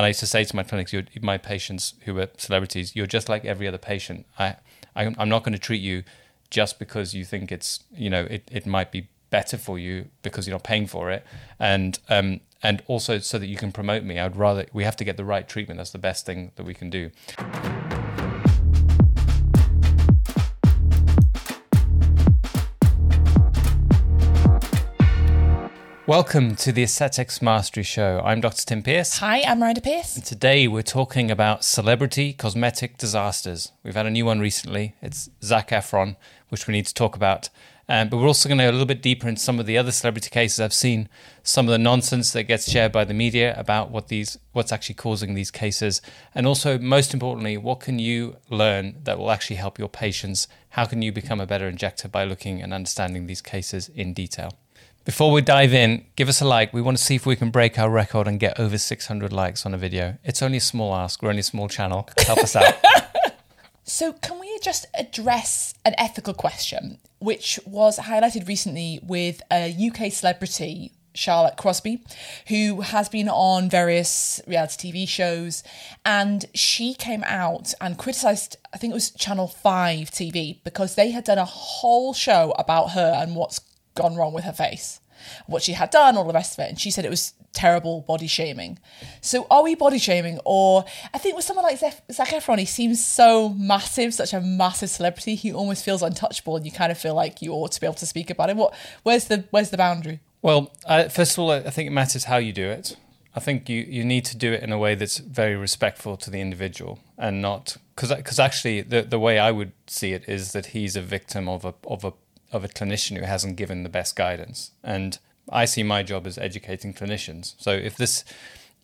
And I used to say to my clinics, my patients who were celebrities, you're just like every other patient. I, I I'm not going to treat you just because you think it's you know it, it might be better for you because you're not paying for it, and um and also so that you can promote me. I'd rather we have to get the right treatment. That's the best thing that we can do. Welcome to the Aesthetics Mastery Show. I'm Dr. Tim Pearce. Hi, I'm Miranda Pearce. And today we're talking about celebrity cosmetic disasters. We've had a new one recently. It's Zac Efron, which we need to talk about. Um, but we're also going to go a little bit deeper into some of the other celebrity cases. I've seen some of the nonsense that gets shared by the media about what these, what's actually causing these cases, and also, most importantly, what can you learn that will actually help your patients? How can you become a better injector by looking and understanding these cases in detail? Before we dive in, give us a like. We want to see if we can break our record and get over 600 likes on a video. It's only a small ask. We're only a small channel. Help us out. So, can we just address an ethical question, which was highlighted recently with a UK celebrity, Charlotte Crosby, who has been on various reality TV shows, and she came out and criticised, I think it was Channel 5 TV, because they had done a whole show about her and what's gone wrong with her face, what she had done, all the rest of it. And she said it was terrible body shaming. So are we body shaming? Or I think with someone like Zac Efron, he seems so massive, such a massive celebrity. He almost feels untouchable, and you kind of feel like you ought to be able to speak about it. What? Where's the Where's the boundary? Well, uh, first of all, I think it matters how you do it. I think you, you need to do it in a way that's very respectful to the individual and not because actually the the way I would see it is that he's a victim of a of a of a clinician who hasn't given the best guidance. And I see my job as educating clinicians. So if this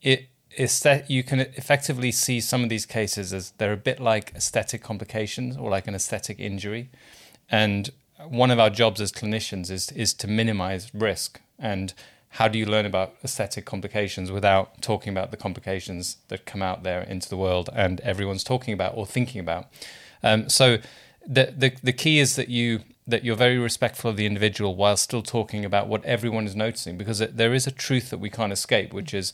it is that you can effectively see some of these cases as they're a bit like aesthetic complications or like an aesthetic injury. And one of our jobs as clinicians is is to minimize risk. And how do you learn about aesthetic complications without talking about the complications that come out there into the world and everyone's talking about or thinking about? Um, so the, the the key is that you that you're very respectful of the individual while still talking about what everyone is noticing because there is a truth that we can't escape which is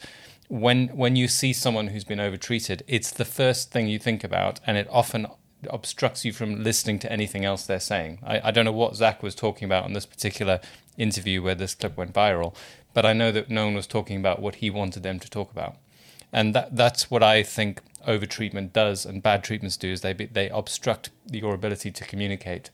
when when you see someone who's been overtreated it's the first thing you think about and it often obstructs you from listening to anything else they're saying. I, I don't know what Zac was talking about on this particular interview where this clip went viral but I know that no one was talking about what he wanted them to talk about. And that that's what I think overtreatment does and bad treatments do is they they obstruct your ability to communicate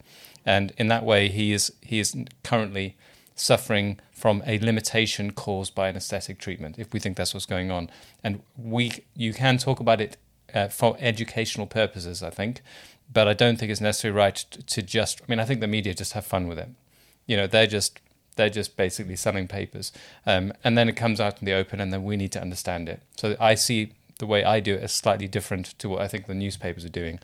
and in that way he is he is currently suffering from a limitation caused by an aesthetic treatment if we think that's what's going on. And we you can talk about it uh, for educational purposes i think but i don't think it's necessarily right to just i mean i think the media just have fun with it. You know they're just they're just basically selling papers. Um, and then it comes out in the open and then we need to understand it. So i see the way i do it as slightly different to what i think the newspapers are doing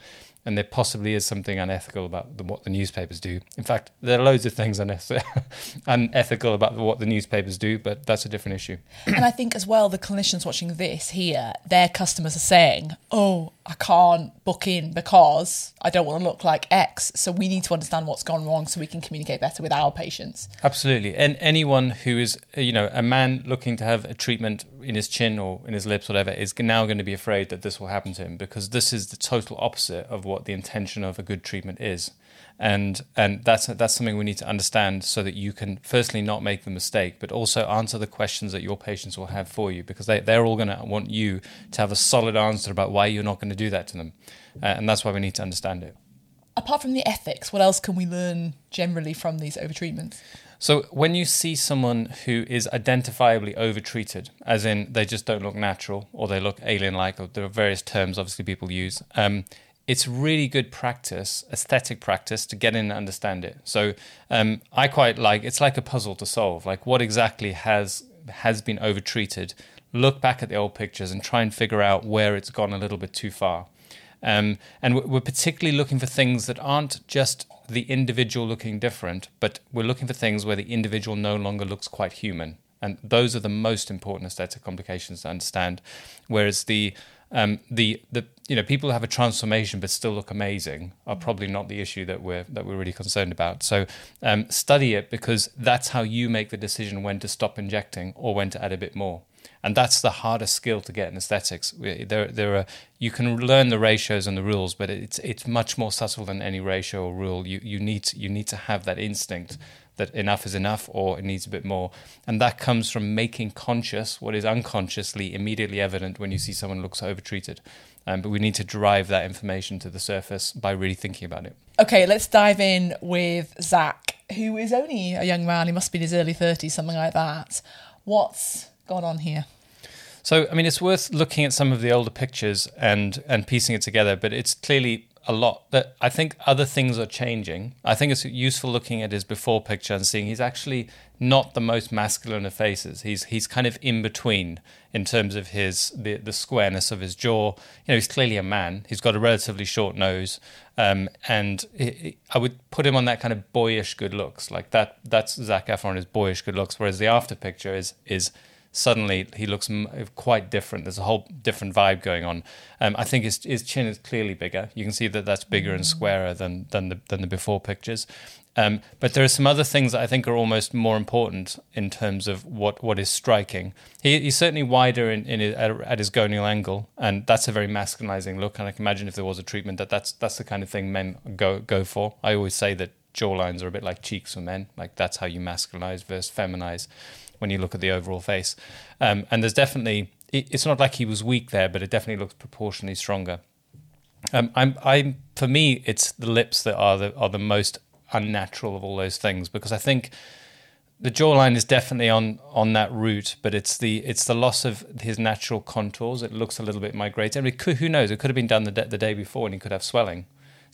and there possibly is something unethical about the, what the newspapers do. In fact, there are loads of things unethical about what the newspapers do, but that's a different issue. and I think as well, the clinicians watching this here, their customers are saying, "Oh, I can't book in because I don't want to look like X." So we need to understand what's gone wrong so we can communicate better with our patients. Absolutely, and anyone who is, you know, a man looking to have a treatment in his chin or in his lips, whatever, is now going to be afraid that this will happen to him because this is the total opposite of what the intention of a good treatment is. And and that's that's something we need to understand so that you can firstly not make the mistake, but also answer the questions that your patients will have for you because they, they're all going to want you to have a solid answer about why you're not going to do that to them. Uh, and that's why we need to understand it. Apart from the ethics, what else can we learn generally from these overtreatments? So when you see someone who is identifiably overtreated, as in they just don't look natural or they look alien-like, or there are various terms obviously people use, um, it's really good practice, aesthetic practice, to get in and understand it. So um, I quite like it's like a puzzle to solve. Like what exactly has has been overtreated? Look back at the old pictures and try and figure out where it's gone a little bit too far. Um, and we're particularly looking for things that aren't just the individual looking different, but we're looking for things where the individual no longer looks quite human. And those are the most important aesthetic complications to understand. Whereas the um, the the you know people have a transformation but still look amazing are probably not the issue that we're that we're really concerned about. So um, study it because that's how you make the decision when to stop injecting or when to add a bit more. And that's the hardest skill to get in aesthetics. There, there are you can learn the ratios and the rules, but it's it's much more subtle than any ratio or rule. You you need to, you need to have that instinct that enough is enough or it needs a bit more, and that comes from making conscious what is unconsciously immediately evident when you see someone looks overtreated. Um, but we need to drive that information to the surface by really thinking about it. Okay, let's dive in with Zac, who is only a young man. He must be in his early 30s, something like that. What's gone on here? So, I mean, it's worth looking at some of the older pictures and and piecing it together. But it's clearly a lot that I think other things are changing. I think it's useful looking at his before picture and seeing he's actually not the most masculine of faces. He's he's kind of in between in terms of his the the squareness of his jaw. You know, he's clearly a man. He's got a relatively short nose, um, and I would put him on that kind of boyish good looks. Like that. That's Zac Efron is boyish good looks, whereas the after picture is is suddenly he looks quite different. There's a whole different vibe going on. Um, I think his, his chin is clearly bigger. You can see that that's bigger and squarer than than the than the before pictures. Um, but there are some other things that I think are almost more important in terms of what, what is striking. He, he's certainly wider in, in his, at, at, his gonial angle, and that's a very masculinizing look. And I can imagine if there was a treatment that that's that's the kind of thing men go go for. I always say that jawlines are a bit like cheeks for men, like that's how you masculinize versus feminize when you look at the overall face. Um, and there's definitely it's not like he was weak there, but it definitely looks proportionally stronger. Um, I'm, I'm, for me, it's the lips that are the are the most unnatural of all those things because I think the jawline is definitely on on that route, but it's the it's the loss of his natural contours. It looks a little bit migrated. I mean, who knows? It could have been done the, de- the day before, and he could have swelling.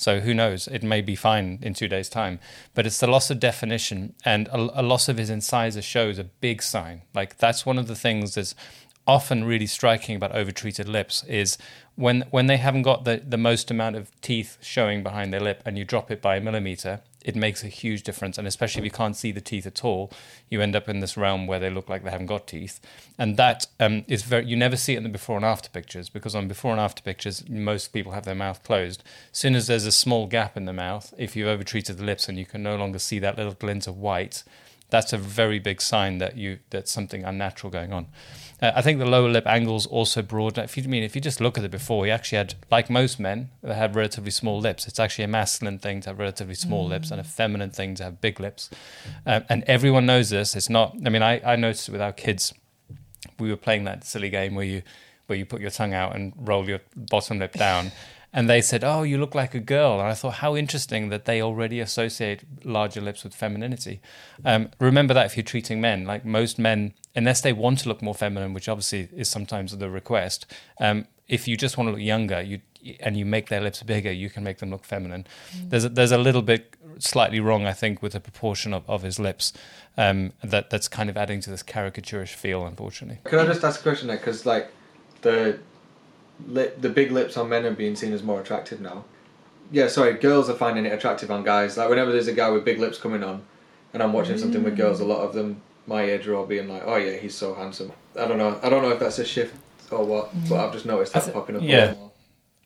So who knows? It may be fine in two days' time. But it's the loss of definition and a, a loss of his incisor shows a big sign. Like that's one of the things that's often really striking about overtreated lips is when when they haven't got the, the most amount of teeth showing behind their lip and you drop it by a millimeter, it makes a huge difference. And especially if you can't see the teeth at all, you end up in this realm where they look like they haven't got teeth. And that um, is very, you never see it in the before and after pictures because on before and after pictures, most people have their mouth closed. As soon as there's a small gap in the mouth, if you've overtreated the lips and you can no longer see that little glint of white, that's a very big sign that you that's something unnatural going on. Uh, I think the lower lip angles also broaden. If you I mean if you just look at it before, he actually had like most men that have relatively small lips. It's actually a masculine thing to have relatively small mm. lips and a feminine thing to have big lips. Uh, and everyone knows this. It's not. I mean, I I noticed it with our kids. We were playing that silly game where you where you put your tongue out and roll your bottom lip down. and they said, "Oh, you look like a girl." And I thought, how interesting that they already associate larger lips with femininity. Um, remember that if you're treating men, like most men, unless they want to look more feminine, which obviously is sometimes the request, um, if you just want to look younger, you and you make their lips bigger, you can make them look feminine. Mm. There's a, there's a little bit slightly wrong, I think, with the proportion of, of his lips. Um, that that's kind of adding to this caricaturish feel, unfortunately. Can I just ask a question there? Because like the lip, the big lips on men are being seen as more attractive now. Yeah, sorry, girls are finding it attractive on guys. Like whenever there's a guy with big lips coming on, and I'm watching mm. something with girls, a lot of them my age are all being like, "Oh yeah, he's so handsome." I don't know. I don't know if that's a shift or what, but I've just noticed that th- popping up. Yeah,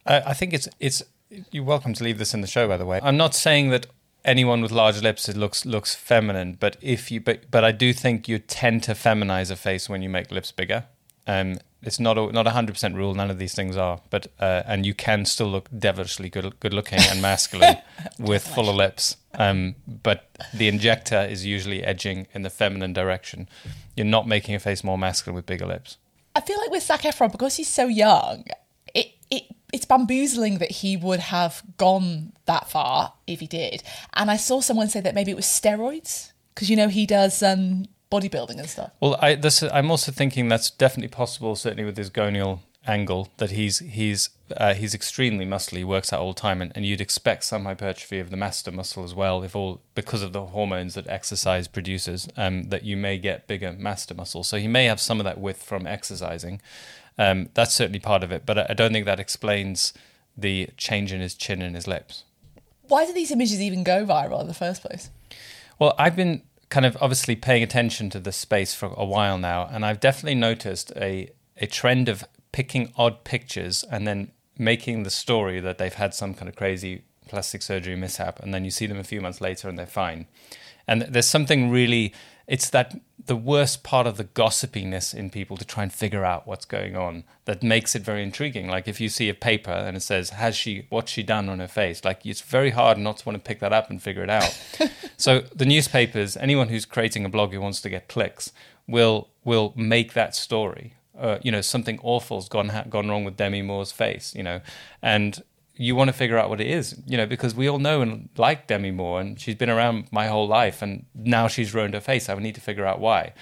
I, I think it's it's. You're welcome to leave this in the show, by the way. I'm not saying that anyone with large lips it looks looks feminine, but if you but but I do think you tend to feminize a face when you make lips bigger. Um, it's not a not a hundred percent rule. None of these things are, but uh, and you can still look devilishly good good looking and masculine with fuller lips. Um, but the injector is usually edging in the feminine direction. You're not making a face more masculine with bigger lips. I feel like with Zac Efron because he's so young, it it it's bamboozling that he would have gone that far if he did. And I saw someone say that maybe it was steroids because you know he does um, bodybuilding and stuff. Well, I, this, I'm also thinking that's definitely possible, certainly with his gonial angle, that he's he's uh, he's extremely muscly, he works out all the time, and, and you'd expect some hypertrophy of the masseter muscle as well, if all because of the hormones that exercise produces, um, that you may get bigger masseter muscle. So he may have some of that width from exercising. Um, that's certainly part of it, but I, I don't think that explains the change in his chin and his lips. Why do these images even go viral in the first place? Well, I've been kind of obviously paying attention to this space for a while now, and I've definitely noticed a a trend of picking odd pictures and then making the story that they've had some kind of crazy plastic surgery mishap, and then you see them a few months later and they're fine. And there's something really it's that the worst part of the gossipiness in people to try and figure out what's going on that makes it very intriguing. Like if you see a paper and it says, "Has she? What's she done on her face?" Like it's very hard not to want to pick that up and figure it out. so the newspapers, anyone who's creating a blog who wants to get clicks, will will make that story. Uh, you know, something awful's gone ha- gone wrong with Demi Moore's face. You know, and you want to figure out what it is, you know, because we all know and like Demi Moore, and she's been around my whole life, and now she's ruined her face. I would need to figure out why.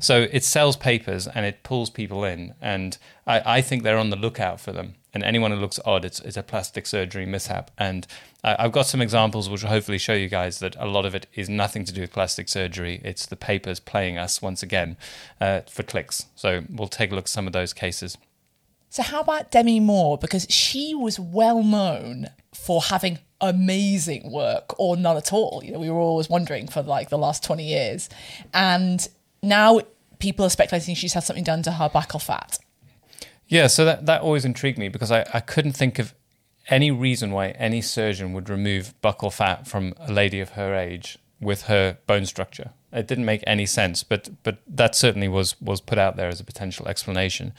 So it sells papers and it pulls people in, and I, I think they're on the lookout for them. And anyone who looks odd, it's, it's a plastic surgery mishap. And I, I've got some examples which will hopefully show you guys that a lot of it is nothing to do with plastic surgery. It's the papers playing us once again uh, for clicks. So we'll take a look at some of those cases. So how about Demi Moore? Because she was well known for having amazing work or none at all. You know, we were always wondering for like the last 20 years. And now people are speculating she's had something done to her buccal fat. Yeah, so that, that always intrigued me because I, I couldn't think of any reason why any surgeon would remove buccal fat from a lady of her age with her bone structure. It didn't make any sense, but but that certainly was was put out there as a potential explanation.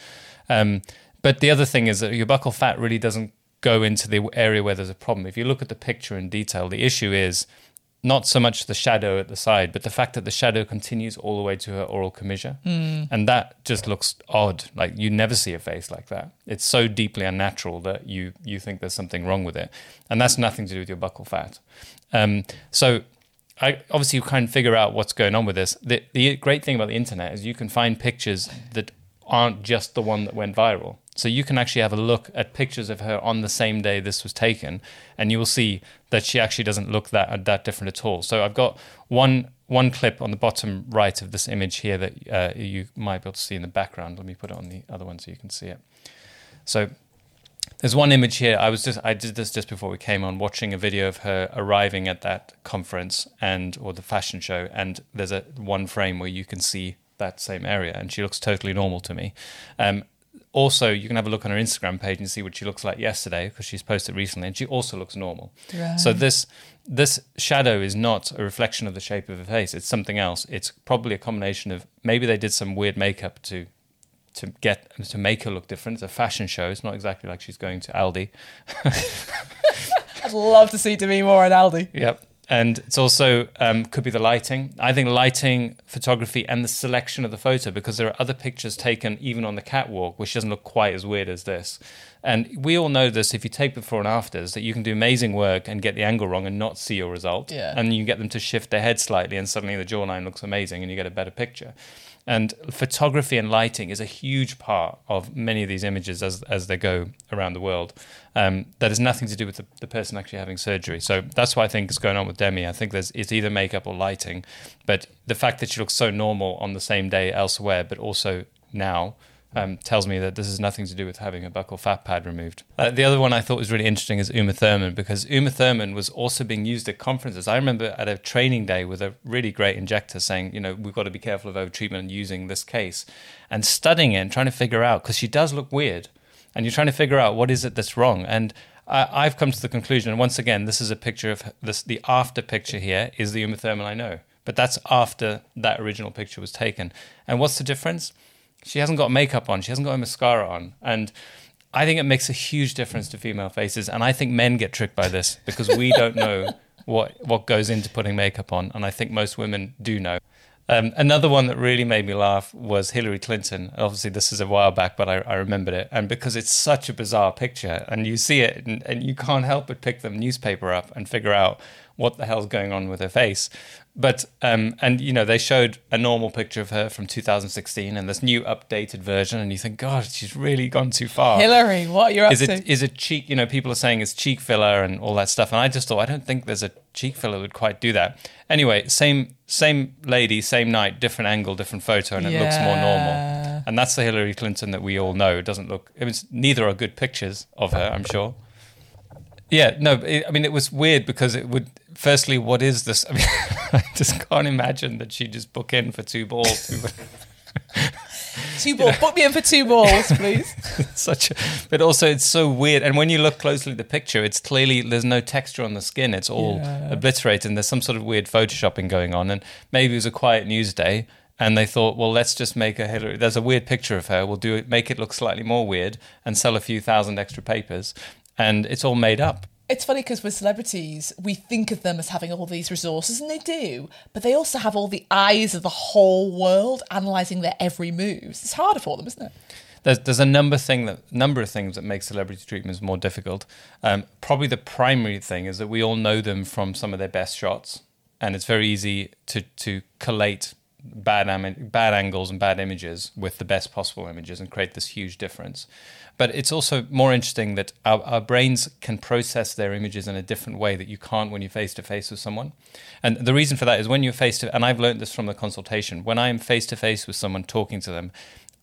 Um, but the other thing is that your buccal fat really doesn't go into the area where there's a problem. If you look at the picture in detail, the issue is not so much the shadow at the side, but the fact that the shadow continues all the way to her oral commissure. Mm. And that just looks odd. Like you never see a face like that. It's so deeply unnatural that you you think there's something wrong with it. And that's nothing to do with your buccal fat. Um, so I obviously you of figure out what's going on with this. The the great thing about the internet is you can find pictures that aren't just the one that went viral. So you can actually have a look at pictures of her on the same day this was taken, and you will see that she actually doesn't look that that different at all. So I've got one one clip on the bottom right of this image here that uh, you might be able to see in the background. Let me put it on the other one so you can see it. So there's one image here. I was just I did this just before we came on, watching a video of her arriving at that conference and or the fashion show, and there's a one frame where you can see that same area, and she looks totally normal to me. Um, also, you can have a look on her Instagram page and see what she looks like yesterday because she's posted recently, and she also looks normal. Right. So this this shadow is not a reflection of the shape of her face; it's something else. It's probably a combination of maybe they did some weird makeup to to get to make her look different. It's a fashion show. It's not exactly like she's going to Aldi. I'd love to see Demi Moore at Aldi. Yep and it's also um, could be the lighting. I think lighting, photography, and the selection of the photo because there are other pictures taken even on the catwalk, which doesn't look quite as weird as this. And we all know this if you take before and afters that you can do amazing work and get the angle wrong and not see your result. Yeah. And you get them to shift their head slightly, and suddenly the jawline looks amazing, and you get a better picture. And photography and lighting is a huge part of many of these images as, as they go around the world. Um, that has nothing to do with the, the person actually having surgery. So that's what I think is going on with Demi. I think there's it's either makeup or lighting. But the fact that she looks so normal on the same day elsewhere, but also now, um, tells me that this has nothing to do with having a buccal fat pad removed. Uh, the other one I thought was really interesting is Uma Thurman because Uma Thurman was also being used at conferences. I remember at a training day with a really great injector saying, you know, we've got to be careful of overtreatment and using this case and studying it and trying to figure out because she does look weird and you're trying to figure out what is it that's wrong. And I, have come to the conclusion, and once again, this is a picture of this, the after picture here is the Uma Thurman I know. But that's after that original picture was taken. And what's the difference? She hasn't got makeup on. She hasn't got a mascara on. And I think it makes a huge difference to female faces. And I think men get tricked by this because we don't know what what goes into putting makeup on. And I think most women do know. Um, another one that really made me laugh was Hillary Clinton. Obviously, this is a while back, but I, I remembered it. And because it's such a bizarre picture, and you see it, and, and you can't help but pick the newspaper up and figure out what the hell's going on with her face. But um, and you know they showed a normal picture of her from 2016 and this new updated version, and you think, God, she's really gone too far. Hillary, what are you're up to is to? it is it cheek? You know, people are saying it's cheek filler and all that stuff, and I just thought I don't think there's a cheek filler that would quite do that. Anyway, same same lady, same night, different angle, different photo, and it looks more normal. And that's the Hillary Clinton that we all know. It doesn't look. It was neither are good pictures of her, I'm sure. Yeah, no, it, I mean, it was weird because it would. Firstly, what is this? I mean, I just can't imagine that she just book in for two balls. Two balls. Book me in for two balls, please. such a, but also it's so weird and when you look closely at the picture it's clearly there's no texture on the skin it's all Yeah. obliterated and there's some sort of weird photoshopping going on and maybe it was a quiet news day and they thought well let's just make a Hillary there's a weird picture of her we'll do it make it look slightly more weird and sell a few thousand extra papers and it's all made up It's funny because with celebrities, we think of them as having all these resources, and they do, but they also have all the eyes of the whole world analysing their every move. It's harder for them, isn't it? There's, there's a number thing that number of things that make celebrity treatments more difficult. Um, probably the primary thing is that we all know them from some of their best shots, and it's very easy to to collate bad am- bad angles and bad images with the best possible images and create this huge difference. But it's also more interesting that our, our brains can process their images in a different way that you can't when you're face to face with someone. And the reason for that is when you're face to, and I've learned this from the consultation, when I am face to face with someone talking to them,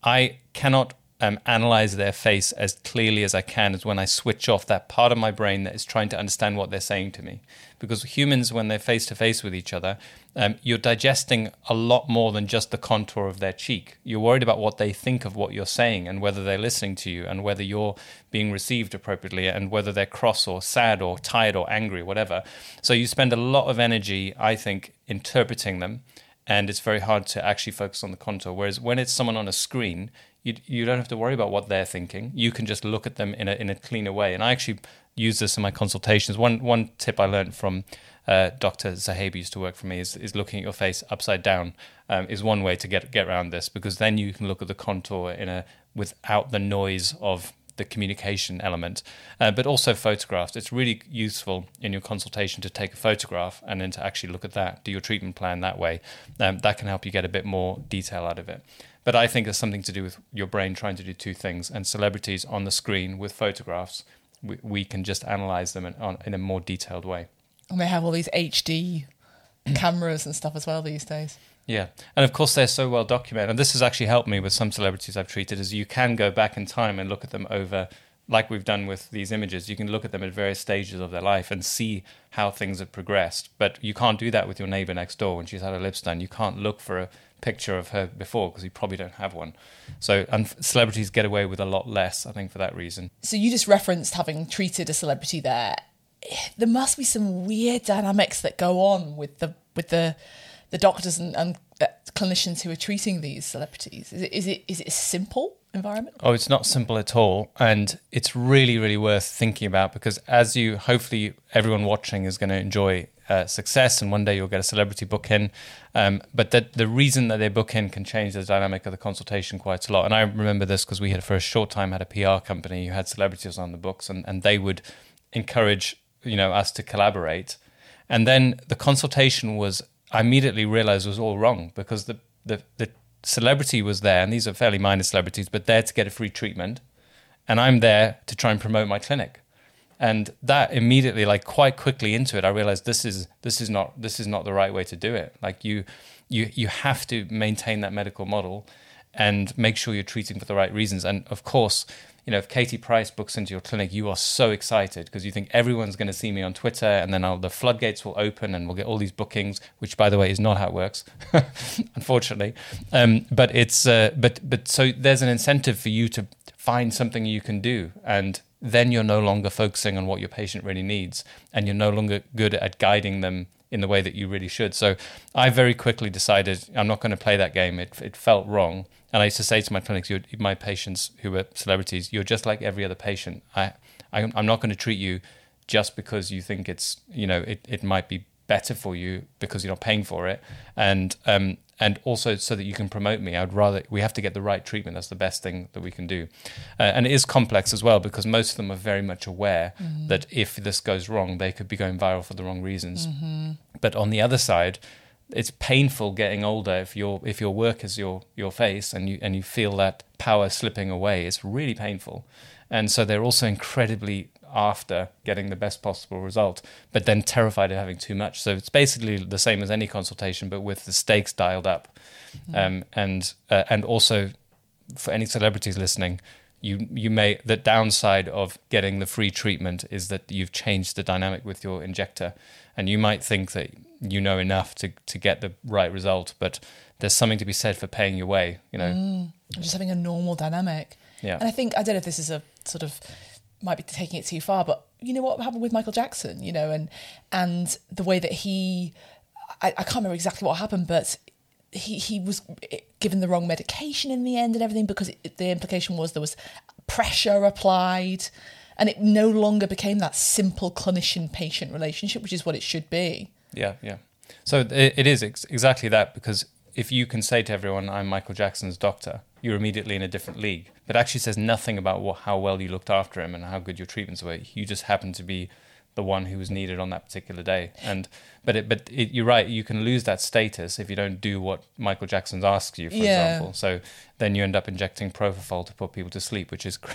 I cannot um, analyze their face as clearly as I can as when I switch off that part of my brain that is trying to understand what they're saying to me. Because humans, when they're face to face with each other, um, you're digesting a lot more than just the contour of their cheek. You're worried about what they think of what you're saying and whether they're listening to you and whether you're being received appropriately and whether they're cross or sad or tired or angry, whatever. So you spend a lot of energy, I think, interpreting them and it's very hard to actually focus on the contour. Whereas when it's someone on a screen, you you don't have to worry about what they're thinking. You can just look at them in a in a cleaner way. And I actually use this in my consultations. One one tip I learned from uh, Dr. Zahabi used to work for me is, is looking at your face upside down um, is one way to get get around this because then you can look at the contour in a without the noise of the communication element, uh, but also photographs. It's really useful in your consultation to take a photograph and then to actually look at that, do your treatment plan that way. Um, that can help you get a bit more detail out of it. But I think it's something to do with your brain trying to do two things. And celebrities on the screen with photographs, we, we can just analyze them in, on, in a more detailed way. And they have all these HD mm. cameras and stuff as well these days. Yeah, and of course they're so well documented. And this has actually helped me with some celebrities I've treated. Is you can go back in time and look at them over, like we've done with these images. You can look at them at various stages of their life and see how things have progressed. But you can't do that with your neighbor next door when she's had her lips done. You can't look for a picture of her before because you probably don't have one. So and celebrities get away with a lot less, I think, for that reason. So you just referenced having treated a celebrity there. There must be some weird dynamics that go on with the with the the doctors and, and uh, clinicians who are treating these celebrities. Is it is it is it simple environment? Oh, it's not simple at all. And it's really, really worth thinking about because as you, hopefully, everyone watching is going to enjoy uh, success and one day you'll get a celebrity book in. Um, but that the reason that they book in can change the dynamic of the consultation quite a lot. And I remember this because we had for a short time had a PR company who had celebrities on the books and, and they would encourage, you know, us to collaborate. And then the consultation was, I immediately realized was all wrong because the, the, the celebrity was there, and these are fairly minor celebrities, but there to get a free treatment. And I'm there to try and promote my clinic. And that immediately, like quite quickly into it, I realized this is this is not this is not the right way to do it. Like you you you have to maintain that medical model and make sure you're treating for the right reasons. And of course, you know, if Katie Price books into your clinic, you are so excited because you think everyone's going to see me on Twitter, and then I'll, the floodgates will open, and we'll get all these bookings. Which, by the way, is not how it works, unfortunately. Um, but it's uh, but but so there's an incentive for you to find something you can do, and then you're no longer focusing on what your patient really needs, and you're no longer good at guiding them in the way that you really should. So I very quickly decided I'm not going to play that game. It it felt wrong. And I used to say to my clinics, you're, my patients who were celebrities, you're just like every other patient. I, I I'm not going to treat you just because you think it's you know it, it might be better for you because you're not paying for it, and um and also so that you can promote me. I'd rather we have to get the right treatment. That's the best thing that we can do, uh, and it is complex as well because most of them are very much aware that if this goes wrong, they could be going viral for the wrong reasons. But on the other side, it's painful getting older if your if your work is your your face and you and you feel that power slipping away. It's really painful, and so they're also incredibly after getting the best possible result, but then terrified of having too much. So it's basically the same as any consultation, but with the stakes dialed up, um, and uh, and also for any celebrities listening. You, you may the downside of getting the free treatment is that you've changed the dynamic with your injector, and you might think that you know enough to to get the right result, but there's something to be said for paying your way. You know, mm, just having a normal dynamic. Yeah. And I think I don't know if this is a sort of might be taking it too far, but you know what happened with Michael Jackson, you know, and and the way that he, I, I can't remember exactly what happened, but he he was given the wrong medication in the end and everything because it, the implication was there was pressure applied, and it no longer became that simple clinician patient relationship, which is what it should be. Yeah, yeah. So it, it is ex- exactly that because if you can say to everyone, "I'm Michael Jackson's doctor," you're immediately in a different league. But actually says nothing about what, how well you looked after him and how good your treatments were. You just happen to be the one who was needed on that particular day. And but it, but it, you're right. You can lose that status if you don't do what Michael Jackson asks you, for Yeah. example. So then you end up injecting propofol to put people to sleep, which is cr-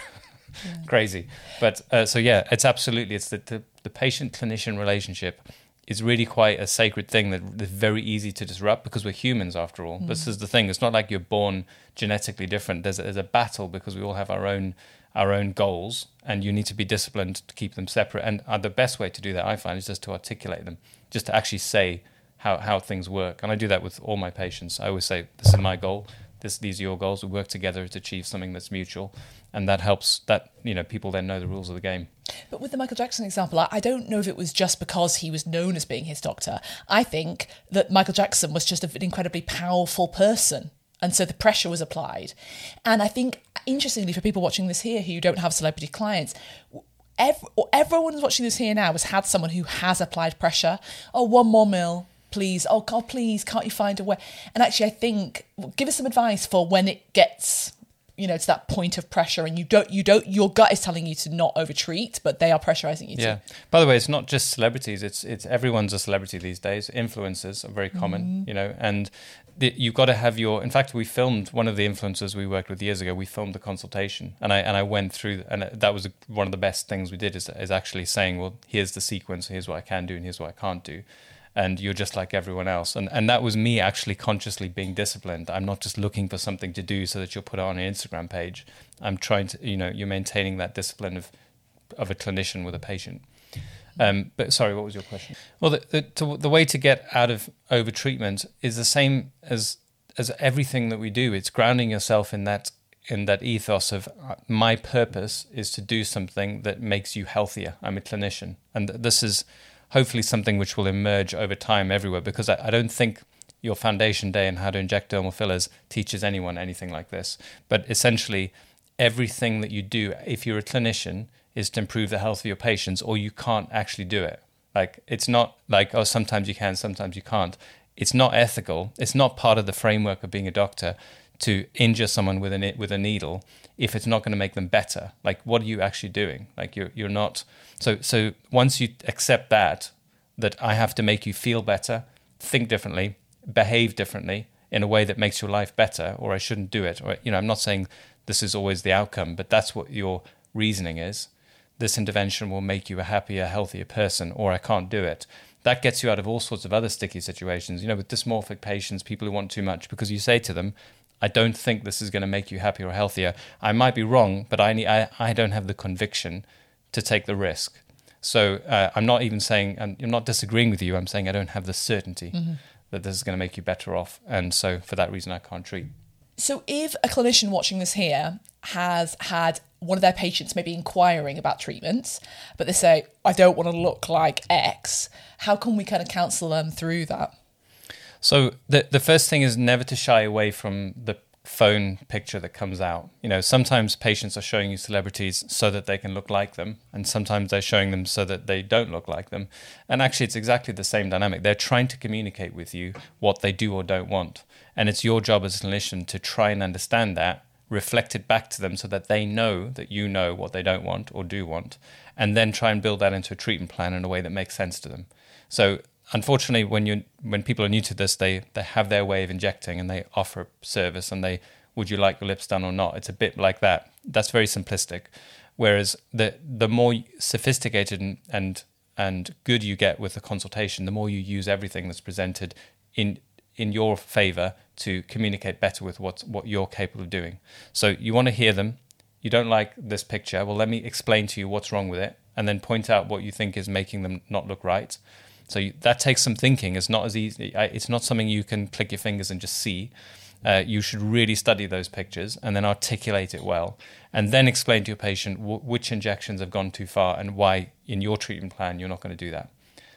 crazy. But uh, so yeah, it's absolutely it's the the, the patient clinician relationship is really quite a sacred thing that is very easy to disrupt because we're humans after all. This is the thing. It's not like you're born genetically different. There's a, there's a battle because we all have our own our own goals, and you need to be disciplined to keep them separate. And uh, the best way to do that, I find, is just to articulate them, just to actually say how how things work. And I do that with all my patients. I always say, "This is my goal. This these are your goals. We work together to achieve something that's mutual." And that helps. That you know, people then know the rules of the game. But with the Michael Jackson example, I, I don't know if it was just because he was known as being his doctor. I think that Michael Jackson was just an incredibly powerful person. And so the pressure was applied. And I think, interestingly, for people watching this here who don't have celebrity clients, ev- everyone who's watching this here now has had someone who has applied pressure. Oh, one more mil, please. Oh, God, please, can't you find a way? And actually, I think, give us some advice for when it gets you know to that point of pressure and you don't you don't your gut is telling you to not overtreat but they are pressurizing you Yeah. to By the way, it's not just celebrities. It's it's everyone's a celebrity these days. Influencers are very common, mm-hmm. you know, and the, you've got to have your. In fact, we filmed one of the influencers we worked with years ago. We filmed the consultation, and I and I went through, and that was one of the best things we did is is actually saying, well, here's the sequence, here's what I can do, and here's what I can't do. And you're just like everyone else, and and that was me actually consciously being disciplined. I'm not just looking for something to do so that you'll put it on an Instagram page. I'm trying to, you know, you're maintaining that discipline of of a clinician with a patient. Um, but sorry, what was your question? Well, the, the, to, the way to get out of overtreatment is the same as as everything that we do. It's grounding yourself in that in that ethos of uh, my purpose is to do something that makes you healthier. I'm a clinician, and th- this is hopefully something which will emerge over time everywhere. Because I, I don't think your foundation day and how to inject dermal fillers teaches anyone anything like this. But essentially, everything that you do, if you're a clinician, is to improve the health of your patients, or you can't actually do it. Like it's not like oh sometimes you can, sometimes you can't. It's not ethical. It's not part of the framework of being a doctor to injure someone with a with a needle if it's not going to make them better. Like what are you actually doing? Like you're you're not. So so once you accept that that I have to make you feel better, think differently, behave differently in a way that makes your life better, or I shouldn't do it. Or you know I'm not saying this is always the outcome, but that's what your reasoning is this intervention will make you a happier, healthier person, or I can't do it. That gets you out of all sorts of other sticky situations. You know, with dysmorphic patients, people who want too much, because you say to them, I don't think this is going to make you happier or healthier. I might be wrong, but I, need, I, I don't have the conviction to take the risk. So uh, I'm not even saying, and I'm not disagreeing with you, I'm saying I don't have the certainty that this is going to make you better off. And so for that reason, I can't treat. So, if a clinician watching this here has had one of their patients maybe inquiring about treatments, but they say, I don't want to look like X, how can we kind of counsel them through that? So the the first thing is never to shy away from the phone picture that comes out. You know, sometimes patients are showing you celebrities so that they can look like them, and sometimes they're showing them so that they don't look like them. And actually, it's exactly the same dynamic. They're trying to communicate with you what they do or don't want, and it's your job as a clinician to try and understand that, reflect it back to them so that they know that you know what they don't want or do want, and then try and build that into a treatment plan in a way that makes sense to them. So unfortunately, when you when people are new to this, they they have their way of injecting and they offer a service and they would you like your lips done or not? It's a bit like that. That's very simplistic. Whereas the the more sophisticated and and, and good you get with the consultation, the more you use everything that's presented in in your favor to communicate better with what what you're capable of doing. So you want to hear them. You don't like this picture. Well, let me explain to you what's wrong with it, and then point out what you think is making them not look right. So you, that takes some thinking. It's not as easy. It's not something you can click your fingers and just see. uh, you should really study those pictures and then articulate it well, and then explain to your patient w- which injections have gone too far and why in your treatment plan you're not going to do that.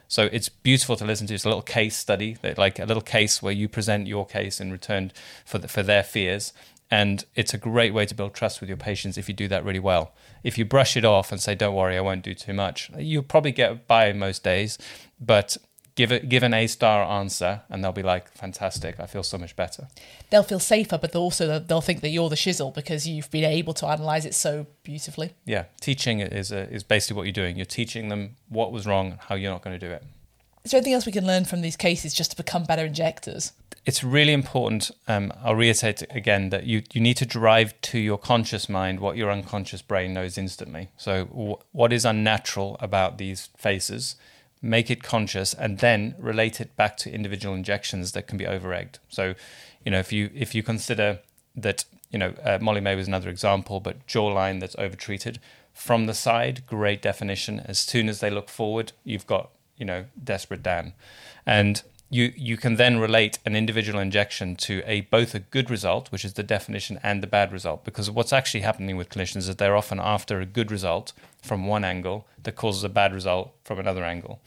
So it's beautiful to listen to. It's a little case study, like a little case where you present your case in return for the, for their fears, and it's a great way to build trust with your patients if you do that really well. If you brush it off and say, "Don't worry, I won't do too much," you'll probably get by most days, but give it give an A star answer, and they'll be like, "Fantastic! I feel so much better." They'll feel safer, but they'll also they'll think that you're the shizzle because you've been able to analyze it so beautifully. Yeah, teaching is a, is basically what you're doing. You're teaching them what was wrong, how you're not going to do it. Is there anything else we can learn from these cases just to become better injectors? It's really important. Um, I'll reiterate again that you, you need to drive to your conscious mind what your unconscious brain knows instantly. So, w- what is unnatural about these faces? make it conscious, and then relate it back to individual injections that can be over-egged. So, you know, if you if you consider that, you know, uh, Molly-Mae was another example, but jawline that's over-treated from the side, great definition. As soon as they look forward, you've got, you know, desperate Dan, and you you can then relate an individual injection to a both a good result, which is the definition, and the bad result. Because what's actually happening with clinicians is they're often after a good result from one angle that causes a bad result from another angle,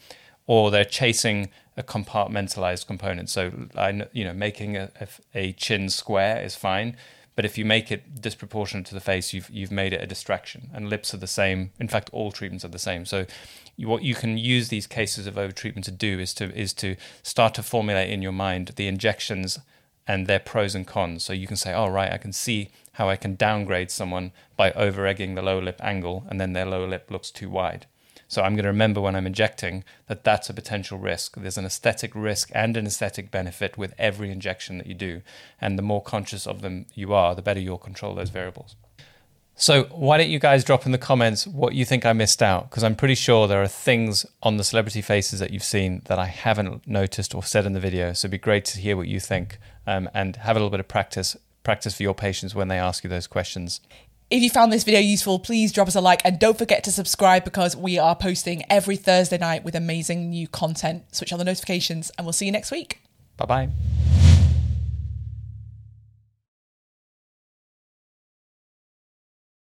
or they're chasing a compartmentalized component. So, I you know, making a, a chin square is fine, but if you make it disproportionate to the face, you've you've made it a distraction. And lips are the same. In fact, all treatments are the same. So what you can use these cases of overtreatment to do is to is to start to formulate in your mind the injections and their pros and cons. So you can say, "Oh, right, I can see how I can downgrade someone by over egging the lower lip angle, and then their lower lip looks too wide." So I'm going to remember when I'm injecting that that's a potential risk. There's an aesthetic risk and an aesthetic benefit with every injection that you do, and the more conscious of them you are, the better you'll control those variables. So, why don't you guys drop in the comments what you think I missed out? Because I'm pretty sure there are things on the celebrity faces that you've seen that I haven't noticed or said in the video. So, it'd be great to hear what you think um, and have a little bit of practice practice for your patients when they ask you those questions. If you found this video useful, please drop us a like and don't forget to subscribe because we are posting every Thursday night with amazing new content. Switch on the notifications and we'll see you next week. Bye bye.